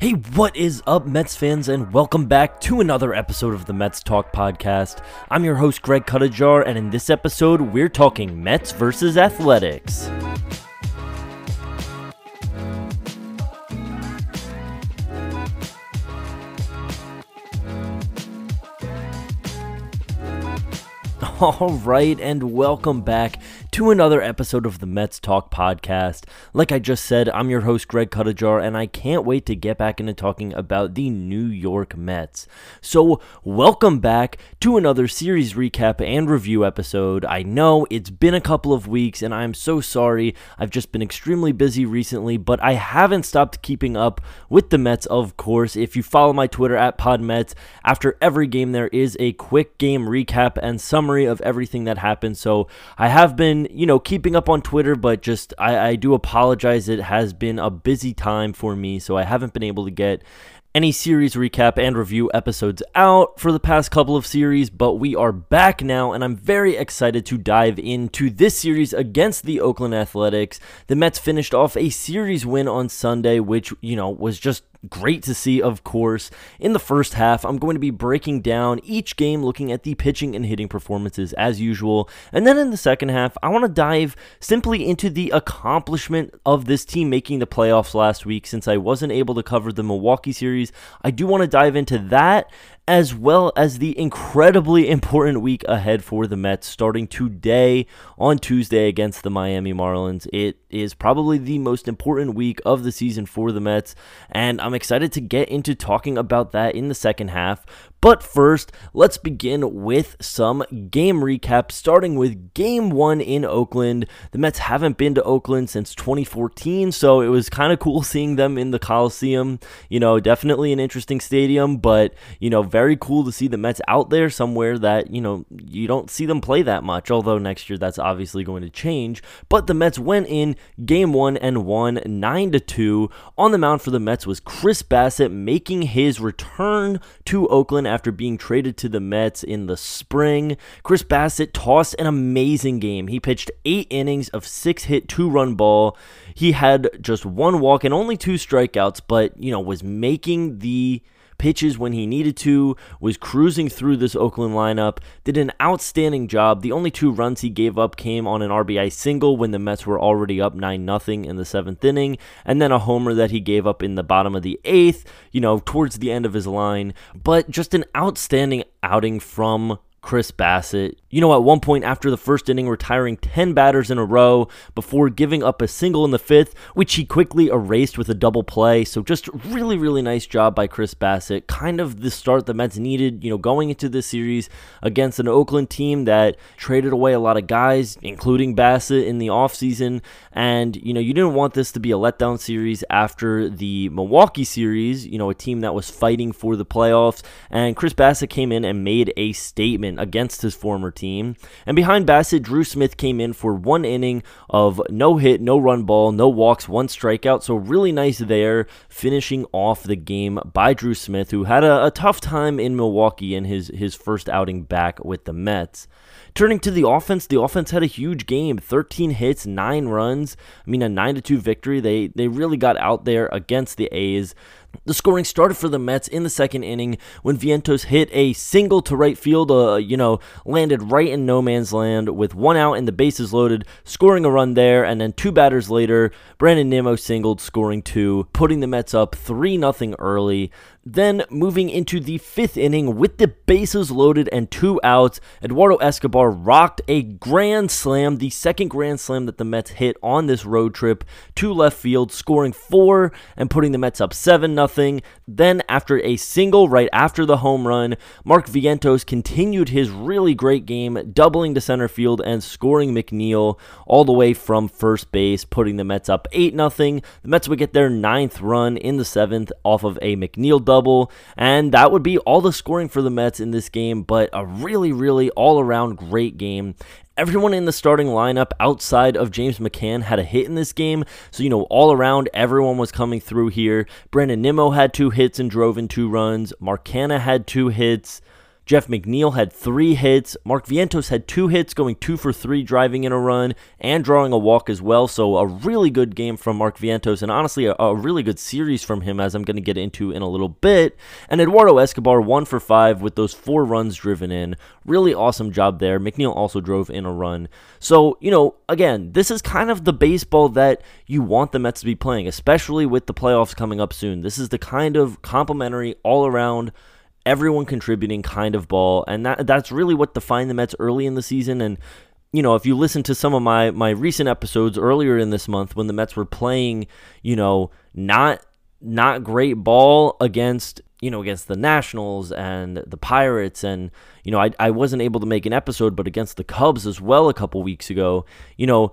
Hey, what is up, Mets fans, and welcome back to another episode of the Mets Talk Podcast. I'm your host, Greg Cuttajar, and in this episode, we're talking Mets versus Athletics. All right, and welcome back to another episode of the Mets Talk podcast. Like I just said, I'm your host, Greg Cuttajar, and I can't wait to get back into talking about the New York Mets. So, welcome back to another series recap and review episode. I know it's been a couple of weeks, and I'm so sorry. I've just been extremely busy recently, but I haven't stopped keeping up with the Mets, of course. If you follow my Twitter at PodMets, after every game, there is a quick game recap and summary of everything that happened. So, I have been you know, keeping up on Twitter, but just I, I do apologize. It has been a busy time for me, so I haven't been able to get any series recap and review episodes out for the past couple of series, but we are back now, and I'm very excited to dive into this series against the Oakland Athletics. The Mets finished off a series win on Sunday, which, you know, was just Great to see, of course. In the first half, I'm going to be breaking down each game, looking at the pitching and hitting performances as usual. And then in the second half, I want to dive simply into the accomplishment of this team making the playoffs last week since I wasn't able to cover the Milwaukee series. I do want to dive into that as well as the incredibly important week ahead for the Mets starting today on Tuesday against the Miami Marlins. It is probably the most important week of the season for the Mets, and I'm excited to get into talking about that in the second half. But first, let's begin with some game recap, starting with game one in Oakland. The Mets haven't been to Oakland since 2014, so it was kind of cool seeing them in the Coliseum. You know, definitely an interesting stadium, but, you know, very cool to see the Mets out there somewhere that, you know, you don't see them play that much, although next year that's obviously going to change. But the Mets went in game one and won 9 to 2. On the mound for the Mets was Chris Bassitt making his return to Oakland after being traded to the Mets in the spring. Chris Bassitt tossed an amazing game. He pitched eight innings of six hit, two run ball. He had just one walk and only two strikeouts, but, you know, was making the pitches when he needed to, was cruising through this Oakland lineup, did an outstanding job. The only two runs he gave up came on an RBI single when the Mets were already up 9 0 in the seventh inning, and then a homer that he gave up in the bottom of the eighth, you know, towards the end of his line. But just an outstanding outing from Chris Bassitt. You know, at one point after the first inning, retiring 10 batters in a row before giving up a single in the fifth, which he quickly erased with a double play. So, just really, really nice job by Chris Bassitt. Kind of the start the Mets needed, you know, going into this series against an Oakland team that traded away a lot of guys, including Bassitt, in the offseason. And, you know, you didn't want this to be a letdown series after the Milwaukee series, you know, a team that was fighting for the playoffs. And Chris Bassitt came in and made a statement against his former team. And behind Bassitt, Drew Smith came in for one inning of no hit, no run ball, no walks, one strikeout. So, really nice there, finishing off the game by Drew Smith, who had a, a tough time in Milwaukee in his, his first outing back with the Mets. Turning to the offense, the offense had a huge game 13 hits, 9 runs. I mean, a 9 2 victory. They, they really got out there against the A's. The scoring started for the Mets in the second inning when Vientos hit a single to right field, uh, you know, landed right in no man's land with one out and the bases loaded, scoring a run there. And then two batters later, Brandon Nimmo singled, scoring two, putting the Mets up 3 0 early. Then, moving into the fifth inning with the bases loaded and two outs, Eduardo Escobar rocked a grand slam, the second grand slam that the Mets hit on this road trip to left field, scoring four and putting the Mets up 7 0. Then, after a single right after the home run, Mark Vientos continued his really great game, doubling to center field and scoring McNeil all the way from first base, putting the Mets up 8 0. The Mets would get their ninth run in the seventh off of a McNeil double, and that would be all the scoring for the Mets in this game, but a really, really all around great game. Everyone in the starting lineup outside of James McCann had a hit in this game. So, you know, all around, everyone was coming through here. Brandon Nimmo had two hits and drove in two runs. Mark Canha had two hits. Jeff McNeil had three hits. Mark Vientos had two hits, going two for three, driving in a run and drawing a walk as well. So a really good game from Mark Vientos, and honestly, a, a really good series from him, as I'm going to get into in a little bit. And Eduardo Escobar, one for five with those four runs driven in. Really awesome job there. McNeil also drove in a run. So, you know, again, this is kind of the baseball that you want the Mets to be playing, especially with the playoffs coming up soon. This is the kind of complementary, all around everyone contributing kind of ball, and that that's really what defined the Mets early in the season. And you know, if you listen to some of my my recent episodes earlier in this month when the Mets were playing, you know, not not great ball against you know against the Nationals and the Pirates and you know I I wasn't able to make an episode but against the Cubs as well a couple weeks ago you know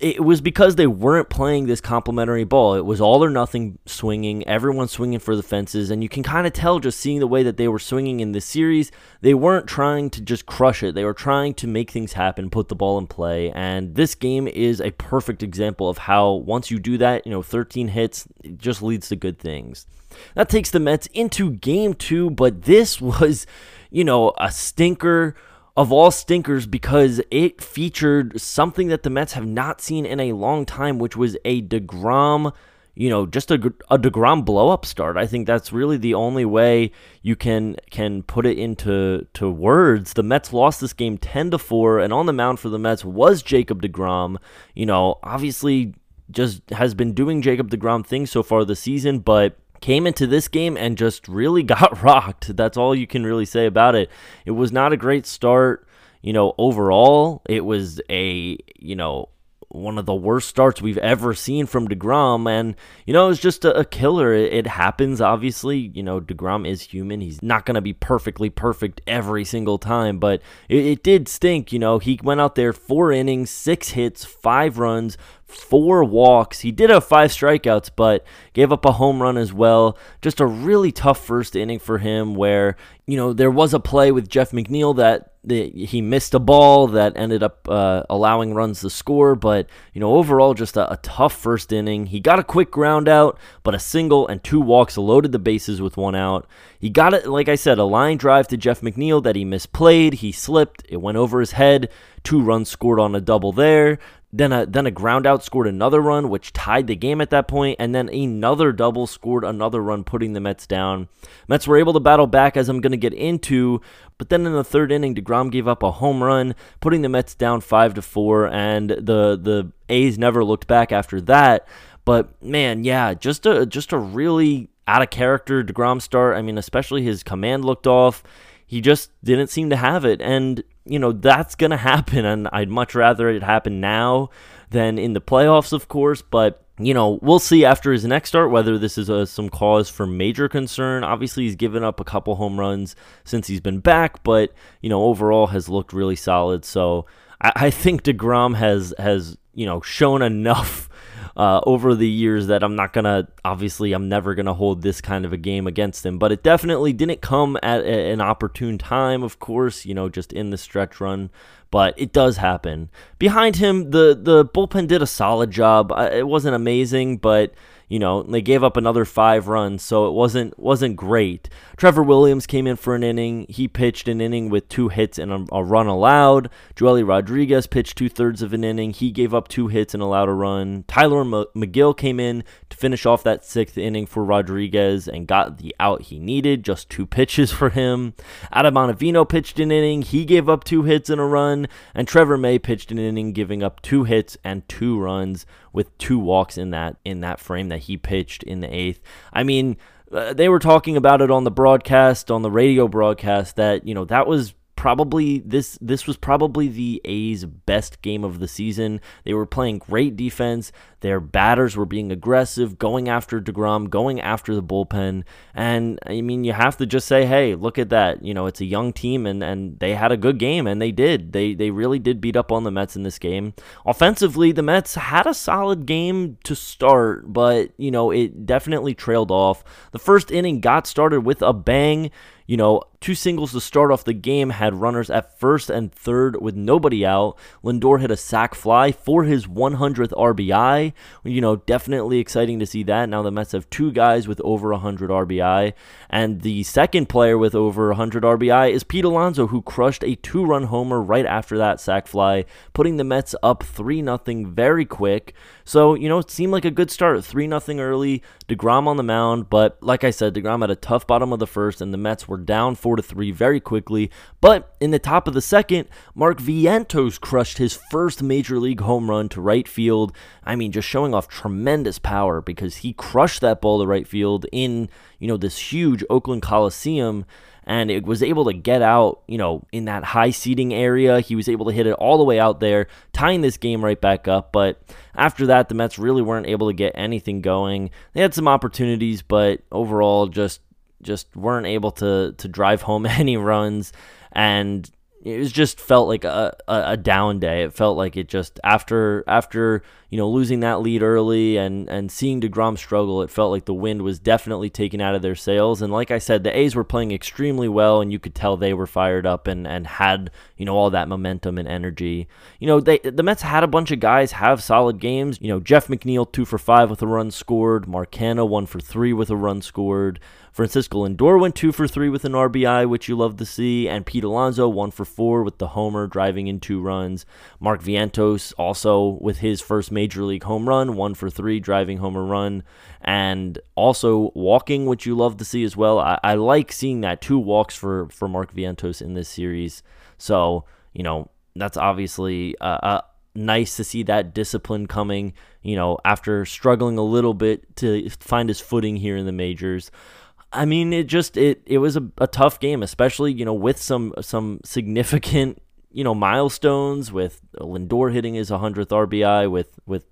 it was because they weren't playing this complementary ball. It was all or nothing swinging, everyone swinging for the fences, and you can kind of tell just seeing the way that they were swinging in this series, they weren't trying to just crush it. They were trying to make things happen, put the ball in play, and this game is a perfect example of how once you do that, you know, 13 hits, it just leads to good things. That takes the Mets into game 2, but this was, you know, a stinker of all stinkers because it featured something that the Mets have not seen in a long time, which was a DeGrom, you know, just a, a DeGrom blow up start. I think that's really the only way you can can put it into to words. The Mets lost this game 10 to 4 and on the mound for the Mets was Jacob DeGrom. You know, obviously just has been doing Jacob DeGrom things so far this season, but came into this game and just really got rocked. That's all you can really say about it. It was not a great start, you know, overall. It was a, you know, one of the worst starts we've ever seen from DeGrom. And, you know, it's just a, a, killer. It, it, happens, obviously. You know, DeGrom is human. He's not going to be perfectly perfect every single time, but it, it did stink. You know, he went out there four innings, six hits, five runs, four walks. He did have five strikeouts, but gave up a home run as well. Just a really tough first inning for him where, you know, there was a play with Jeff McNeil that the, he missed a ball that ended up uh, allowing runs to score, but you know overall just a, a, tough first inning. He got a quick ground out, but a single and two walks loaded the bases with one out. He got it, like I said, a line drive to Jeff McNeil that he misplayed. He slipped, it went over his head. Two runs scored on a double there. Then a then a ground out scored another run, which tied the game at that point, and then another double scored another run, putting the Mets down. Mets were able to battle back, as I'm going to get into, but then in the third inning, Degrom gave up a home run, putting the Mets down five to four, and the the A's never looked back after that. But man, yeah, just a just a really out of character Degrom start. I mean, especially his command looked off. He just didn't seem to have it, and you know, that's going to happen. And I'd much rather it happen now than in the playoffs, of course. But, you know, we'll see after his next start whether this is a, uh, some cause for major concern. Obviously, he's given up a couple home runs since he's been back, but, you know, overall has looked really solid. So I, I think DeGrom has, has, you know, shown enough uh, over the years that I'm not gonna obviously I'm never gonna hold this kind of a game against him. But it definitely didn't come at a, an opportune time, of course. You know, just in the stretch run, but it does happen. Behind him, the the bullpen did a solid job. It wasn't amazing, but you know, they gave up another five runs, so it wasn't wasn't great. Trevor Williams came in for an inning. He pitched an inning with two hits and a, a run allowed. Joely Rodriguez pitched two thirds of an inning. He gave up two hits and allowed a run. Tyler M- Megill came in to finish off that sixth inning for Rodriguez and got the out he needed. Just two pitches for him. Adam Ottavino pitched an inning. He gave up two hits and a run. And Trevor May pitched an inning, giving up two hits and two runs with two walks in that in that frame that he pitched in the eighth. I mean, uh, they were talking about it on the broadcast, on the radio broadcast, that you know that was probably this this was probably the A's best game of the season. They were playing great defense. Their batters were being aggressive, going after DeGrom, going after the bullpen. And I mean, you have to just say, "Hey, look at that. You know, it's a young team and and they had a good game and they did. They they really did beat up on the Mets in this game. Offensively, the Mets had a solid game to start, but, you know, it definitely trailed off. The first inning got started with a bang you know, two singles to start off the game had runners at first and third with nobody out. Lindor hit a sac fly for his 100th RBI. You know, definitely exciting to see that. Now the Mets have two guys with over 100 RBI, and the second player with over 100 RBI is Pete Alonso, who crushed a two-run homer right after that sac fly, putting the Mets up 3 0 very quick. So, you know, it seemed like a good start. 3 0 early, DeGrom on the mound, but like I said, DeGrom had a tough bottom of the first, and the Mets were down 4 to 3 very quickly. But in the top of the second, Mark Vientos crushed his first major league home run to right field. I mean, just showing off tremendous power because he crushed that ball to right field in, you know, this huge Oakland Coliseum and it was able to get out, you know, in that high seating area. He was able to hit it all the way out there, tying this game right back up. But after that, the Mets really weren't able to get anything going. They had some opportunities, but overall, just just weren't able to to drive home any runs. And it was just felt like a, a, down day. It felt like it just after after you know losing that lead early and and seeing Degrom struggle, it felt like the wind was definitely taken out of their sails. And like I said, the A's were playing extremely well, and you could tell they were fired up and and had you know all that momentum and energy. You know they the Mets had a bunch of guys have solid games. You know Jeff McNeil two for five with a run scored, Mark Canha one for three with a run scored. Francisco Lindor went two for three with an RBI, which you love to see, and Pete Alonso one for four with the homer, driving in two runs. Mark Vientos also with his first major league home run, one for three, driving home a run, and also walking, which you love to see as well. I, I like seeing that two walks for for Mark Vientos in this series. So you know that's obviously uh, uh, nice to see that discipline coming. You know after struggling a little bit to find his footing here in the majors. I mean, it just it it was a, a tough game, especially you know with some some significant you know milestones with Lindor hitting his 100th RBI, with with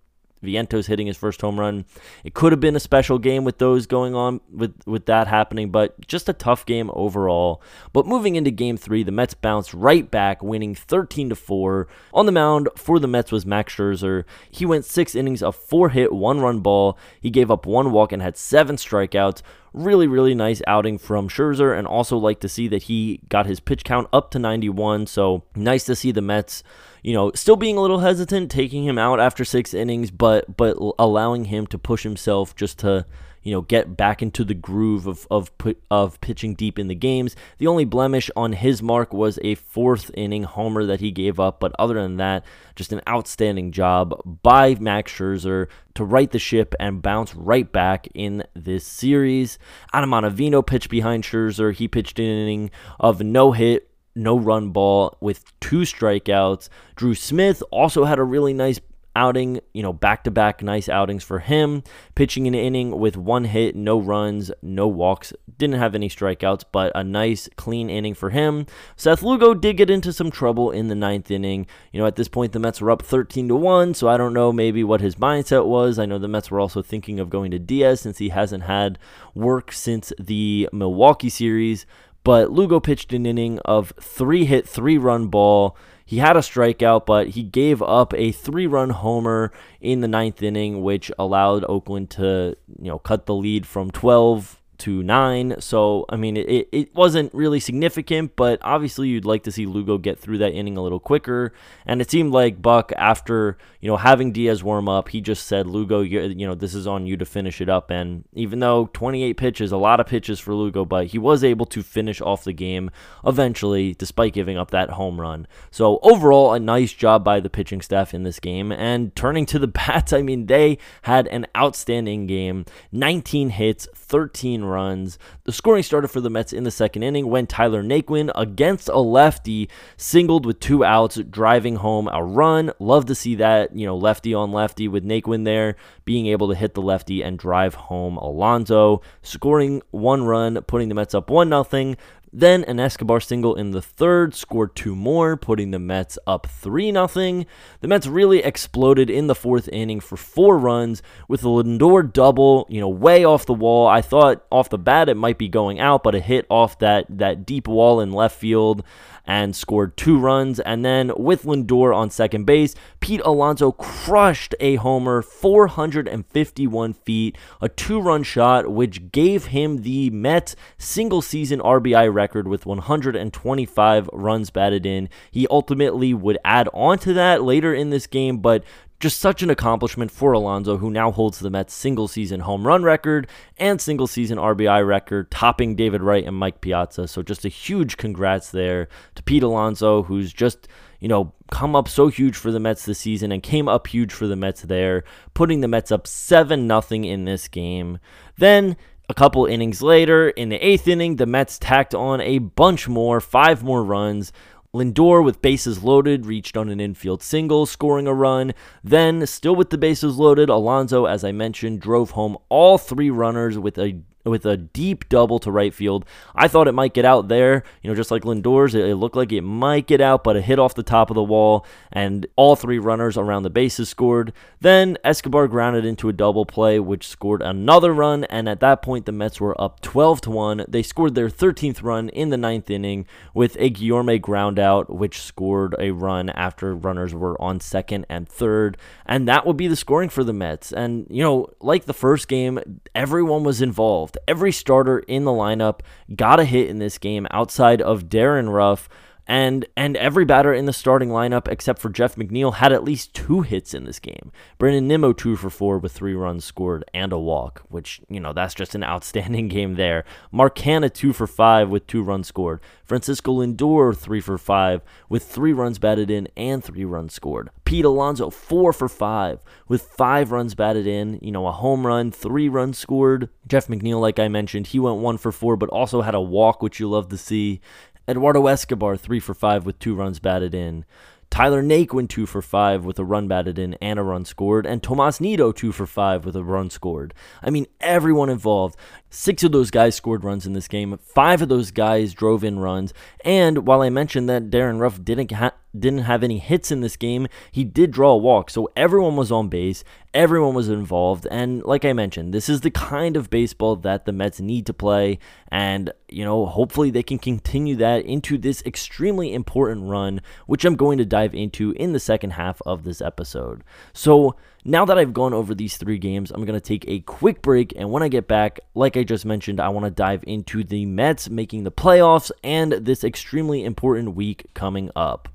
Vientos hitting his first home run. It could have been a special game with those going on with with that happening, but just a tough game overall. But moving into game 3, the Mets bounced right back, winning 13 to 4. On the mound for the Mets was Max Scherzer. He went 6 innings of 4 hit, 1 run ball. He gave up one walk and had 7 strikeouts. Really, really nice outing from Scherzer, and also like to see that he got his pitch count up to 91. So nice to see the Mets you know, still being a little hesitant, taking him out after six innings, but but allowing him to push himself just to you know get back into the groove of of of pitching deep in the games. The only blemish on his mark was a fourth inning homer that he gave up, but other than that, just an outstanding job by Max Scherzer to right the ship and bounce right back in this series. Adam Ottavino pitched behind Scherzer. He pitched an inning of no hit no run ball with two strikeouts. Drew Smith also had a really nice outing, you know, back to back nice outings for him. Pitching an inning with one hit, no runs, no walks, didn't have any strikeouts, but a nice clean inning for him. Seth Lugo did get into some trouble in the ninth inning. You know, at this point the Mets were up 13 to 1, so I don't know maybe what his mindset was. I know the Mets were also thinking of going to Diaz since he hasn't had work since the Milwaukee series. But Lugo pitched an inning of three hit, three run ball. He had a strikeout, but he gave up a three run homer in the ninth inning, which allowed Oakland to, you know, cut the lead from 12 to nine. So, I mean, it, it wasn't really significant, but obviously you'd like to see Lugo get through that inning a little quicker. And it seemed like Buck, after, you know, having Diaz warm up, he just said, Lugo, you know, this is on you to finish it up. And even though 28 pitches, a lot of pitches for Lugo, but he was able to finish off the game eventually, despite giving up that home run. So, overall, a nice job by the pitching staff in this game. And turning to the bats, I mean, they had an outstanding game 19 hits, 13 runs. The scoring started for the Mets in the second inning when Tyler Naquin, against a lefty, singled with two outs, driving home a run. Love to see that, you know, lefty on lefty with Naquin there, being able to hit the lefty and drive home Alonso, scoring one run, putting the Mets up 1 0. Then an Escobar single in the third scored two more, putting the Mets up 3 0. The Mets really exploded in the fourth inning for four runs with a Lindor double, you know, way off the wall. I thought off the bat it might be going out, but it hit off that, that deep wall in left field. And scored two runs. And then with Lindor on second base, Pete Alonso crushed a homer 451 feet, a two run shot, which gave him the Mets single season RBI record with 125 runs batted in. He ultimately would add on to that later in this game, but just such an accomplishment for Alonso, who now holds the Mets' single season home run record and single season RBI record, topping David Wright and Mike Piazza. So just a huge congrats there to Pete Alonso, who's just you know, come up so huge for the Mets this season and came up huge for the Mets there, putting the Mets up 7 nothing in this game. Then a couple innings later, in the eighth inning, the Mets tacked on a bunch more, five more runs. Lindor, with bases loaded, reached on an infield single, scoring a run. Then, still with the bases loaded, Alonso, as I mentioned, drove home all three runners with a with a deep double to right field. I thought it might get out there, you know, just like Lindor's. It, it, looked like it might get out, but it hit off the top of the wall, and all three runners around the bases scored. Then Escobar grounded into a double play, which scored another run, and at that point, the Mets were up 12 to 1. They scored their 13th run in the ninth inning with a Guillorme ground out, which scored a run after runners were on second and third. And that would be the scoring for the Mets. And, you know, like the first game, everyone was involved Every starter in the lineup got a hit in this game outside of Darin Ruf, and and every batter in the starting lineup except for Jeff McNeil had at least two hits in this game. Brandon Nimmo two for four with three runs scored and a walk, which you know that's just an outstanding game there. Mark Canha two for five with two runs scored. Francisco Lindor three for five with three runs batted in and three runs scored. Pete Alonso four for five with five runs batted in. You know a home run, three runs scored. Jeff McNeil, like I mentioned, he went one for four, but also had a walk, which you love to see. Eduardo Escobar, 3 for 5 with two runs batted in. Tyler Naquin, 2 for 5 with a run batted in and a run scored. And Tomas Nido, 2 for 5 with a run scored. I mean, everyone involved. Six of those guys scored runs in this game. Five of those guys drove in runs. And while I mentioned that Darin Ruf didn't ha- didn't have any hits in this game, he did draw a walk. So everyone was on base, everyone was involved, and like I mentioned, this is the kind of baseball that the Mets need to play and, you know, hopefully they can continue that into this extremely important run, which I'm going to dive into in the second half of this episode. So, now that I've gone over these three games, I'm going to take a quick break. And when I get back, like I just mentioned, I want to dive into the Mets making the playoffs and this extremely important week coming up.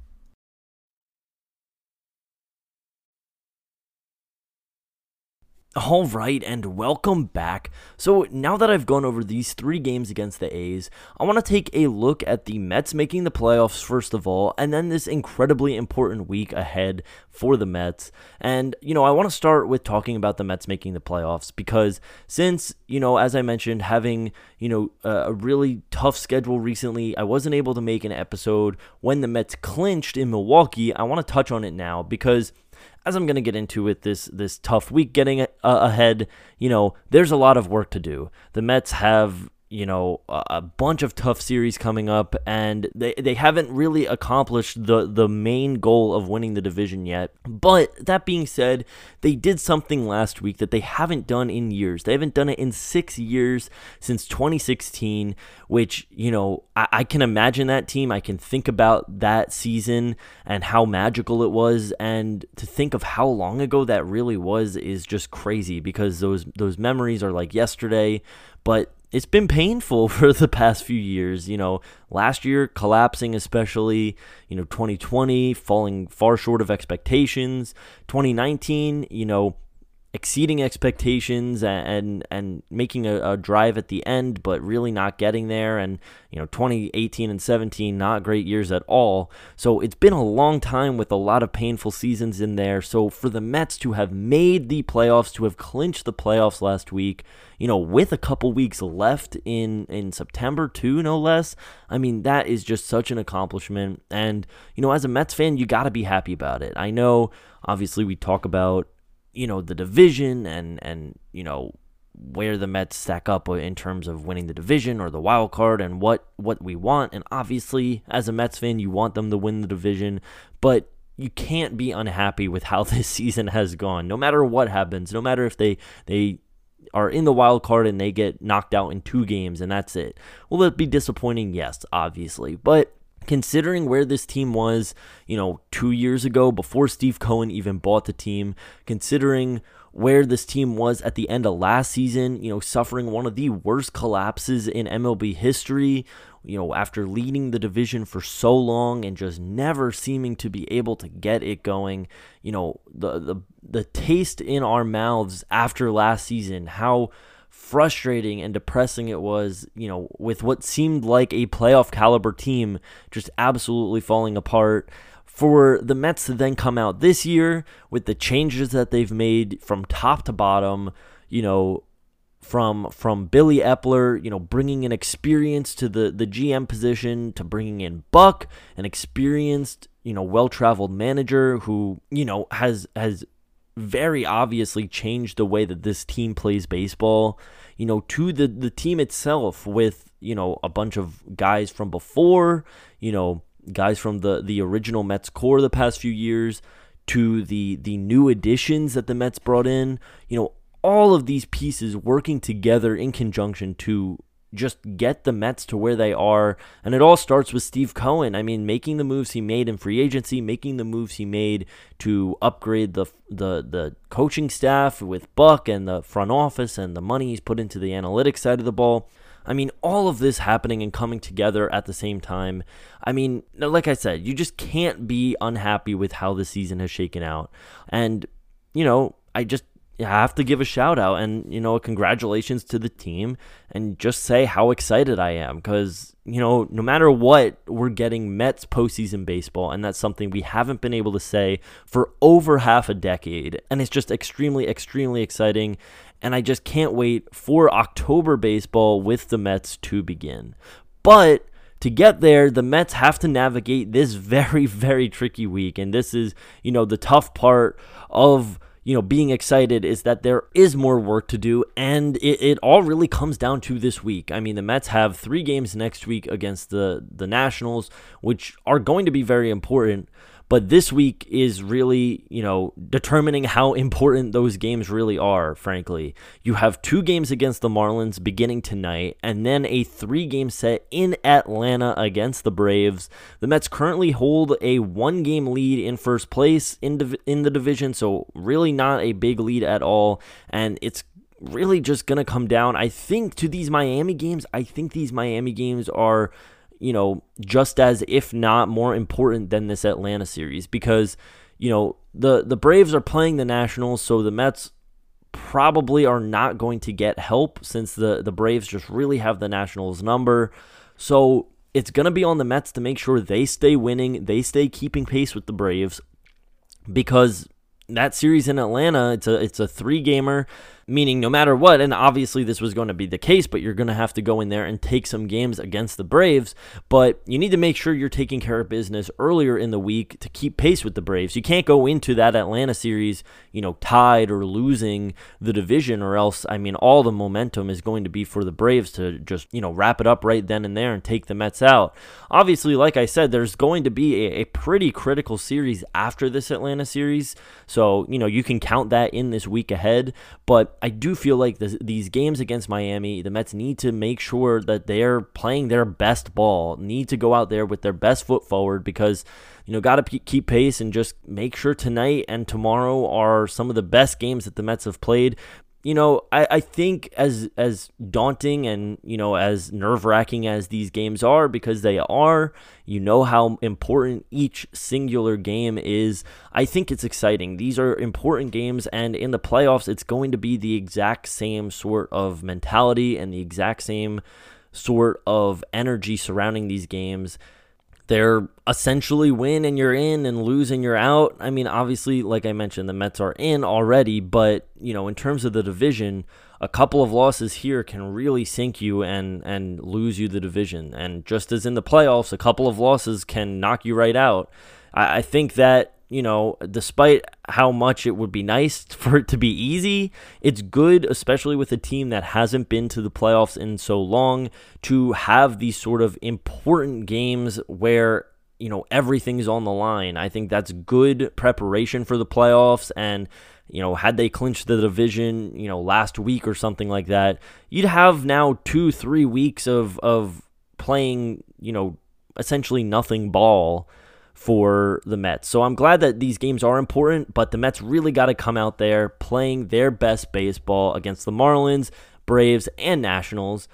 All right, and welcome back. So, now that I've gone over these three games against the A's, I want to take a look at the Mets making the playoffs first of all, and then this incredibly important week ahead for the Mets. And, you know, I want to start with talking about the Mets making the playoffs because since, you know, as I mentioned, having, you know, a really tough schedule recently, I wasn't able to make an episode when the Mets clinched in Milwaukee. I want to touch on it now because as I'm going to get into with this this tough week getting uh, ahead, you know, there's a lot of work to do. The Mets have you know a bunch of tough series coming up and they, they haven't really accomplished the the main goal of winning the division yet. But that being said they did something last week that they haven't done in years. They haven't done it in six years since 2016 which you know I, I can imagine that team. I can think about that season and how magical it was. And to think of how long ago that really was is just crazy because those those memories are like yesterday. But it's been painful for the past few years. You know, last year collapsing, especially, you know, 2020 falling far short of expectations. 2019, you know, exceeding expectations and and making a, a, drive at the end but really not getting there. And you know 2018 and 17 not great years at all. So it's been a long time with a lot of painful seasons in there. So for the Mets to have made the playoffs to have clinched the playoffs last week you know with a couple weeks left in in September too no less I mean that is just such an accomplishment. And you know as a Mets fan you got to be happy about it. I know obviously we talk about you know the division and and you know where the Mets stack up in terms of winning the division or the wild card and what what we want. And obviously as a Mets fan you want them to win the division but you can't be unhappy with how this season has gone. No matter what happens no matter if they they are in the wild card and they get knocked out in two games and that's it. Will it be disappointing? Yes obviously. But considering where this team was, you know, two years ago before Steve Cohen even bought the team, considering where this team was at the end of last season, you know, suffering one of the worst collapses in MLB history, you know, after leading the division for so long and just never seeming to be able to get it going, you know, the the the taste in our mouths after last season, how frustrating and depressing it was, you know, with what seemed like a playoff caliber team just absolutely falling apart. For the Mets to then come out this year with the changes that they've made from top to bottom, you know, from from Billy Eppler, you know, bringing an experience to the the GM position to bringing in Buck, an experienced, you know, well-traveled manager who, you know, has has very obviously changed the way that this team plays baseball, you know, to the the team itself with, you know, a bunch of guys from before, you know, guys from the the original Mets core the past few years to the the new additions that the Mets brought in, you know, all of these pieces working together in conjunction to just get the Mets to where they are. And it all starts with Steve Cohen. I mean, making the moves he made in free agency, making the moves he made to upgrade the the the coaching staff with Buck and the front office and the money he's put into the analytics side of the ball. I mean, all of this happening and coming together at the same time. I mean, like I said, you just can't be unhappy with how the season has shaken out. And, you know, I just I have to give a shout out and you know congratulations to the team and just say how excited I am because you know no matter what we're getting Mets postseason baseball and that's something we haven't been able to say for over half a decade and it's just extremely extremely exciting and I just can't wait for October baseball with the Mets to begin but to get there, the Mets have to navigate this very, very tricky week. And this is, you know, the tough part of you know, being excited is that there is more work to do, and it, it all really comes down to this week. I mean, the Mets have three games next week against the the Nationals, which are going to be very important. But this week is really, you know, determining how important those games really are, frankly. You have two games against the Marlins beginning tonight, and then a three game set in Atlanta against the Braves. The Mets currently hold a one game lead in first place in, div- in the division, so really not a big lead at all. And it's really just going to come down, I think, to these Miami games. I think these Miami games are you know, just as if not more important than this Atlanta series because, you know, the the Braves are playing the Nationals, so the Mets probably are not going to get help since the the Braves just really have the Nationals number. So it's going to be on the Mets to make sure they stay winning, they stay keeping pace with the Braves because that series in Atlanta, it's a it's a three gamer meaning no matter what, and obviously this was going to be the case, but you're going to have to go in there and take some games against the Braves. But you need to make sure you're taking care of business earlier in the week to keep pace with the Braves. You can't go into that Atlanta series, you know, tied or losing the division, or else, I mean, all the momentum is going to be for the Braves to just, you know, wrap it up right then and there and take the Mets out. Obviously, like I said, there's going to be a, a pretty critical series after this Atlanta series. So, you know, you can count that in this week ahead. But I do feel like this, these games against Miami, the Mets need to make sure that they're playing their best ball, need to go out there with their best foot forward because, you know, got to p- keep pace and just make sure tonight and tomorrow are some of the best games that the Mets have played you know, I, I think as as daunting and you know as nerve wracking as these games are because they are, you know how important each singular game is. I think it's exciting. These are important games, and in the playoffs, it's going to be the exact same sort of mentality and the exact same sort of energy surrounding these games they're essentially win and you're in and lose and you're out. I mean, obviously, like I mentioned, the Mets are in already, but you know, in terms of the division, a couple of losses here can really sink you and and lose you the division. And just as in the playoffs, a couple of losses can knock you right out. I, I think that you know, despite how much it would be nice for it to be easy, it's good, especially with a team that hasn't been to the playoffs in so long, to have these sort of important games where, you know, everything's on the line. I think that's good preparation for the playoffs. And, you know, had they clinched the division, you know, last week or something like that, you'd have now two, three weeks of, of playing, you know, essentially nothing ball for the Mets. So I'm glad that these games are important, but the Mets really got to come out there playing their best baseball against the Marlins, Braves, and Nationals.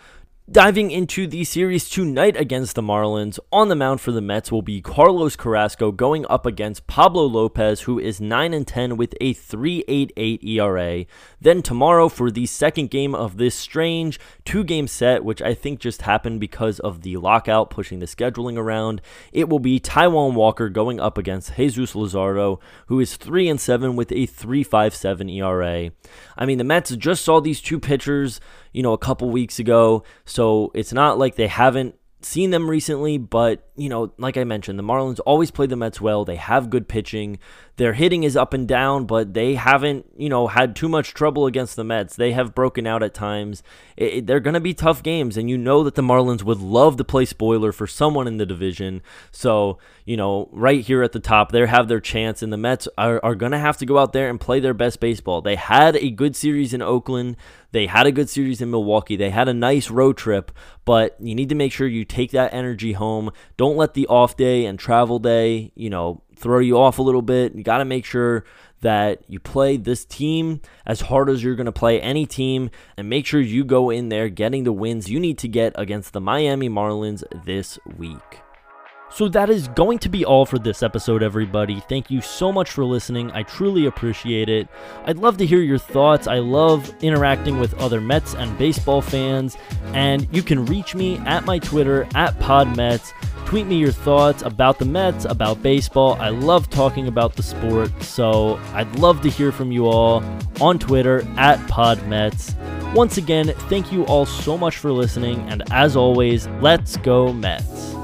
Diving into the series tonight against the Marlins, on the mound for the Mets will be Carlos Carrasco going up against Pablo Lopez, who is 9 and 10 with a 3.88 ERA. Then tomorrow for the second game of this strange two-game set, which I think just happened because of the lockout pushing the scheduling around, it will be Taijuan Walker going up against Jesus Luzardo, who is 3 and 7 with a 3.57 ERA. I mean, the Mets just saw these two pitchers you know, a couple weeks ago. So it's not like they haven't seen them recently, but, you know, like I mentioned, the Marlins always play the Mets well. They have good pitching. Their hitting is up and down, but they haven't, you know, had too much trouble against the Mets. They have broken out at times. It, it, they're going to be tough games, and you know that the Marlins would love to play spoiler for someone in the division. So, you know, right here at the top, they have their chance, and the Mets are, are going to have to go out there and play their best baseball. They had a good series in Oakland. They had a good series in Milwaukee. They had a nice road trip, but you need to make sure you take that energy home. Don't let the off day and travel day, you know, throw you off a little bit. You got to make sure that you play this team as hard as you're going to play any team and make sure you go in there getting the wins you need to get against the Miami Marlins this week. So that is going to be all for this episode, everybody. Thank you so much for listening. I truly appreciate it. I'd love to hear your thoughts. I love interacting with other Mets and baseball fans. And you can reach me at my Twitter, at PodMets. Tweet me your thoughts about the Mets, about baseball. I love talking about the sport. So I'd love to hear from you all on Twitter, at PodMets. Once again, thank you all so much for listening. And as always, let's go Mets.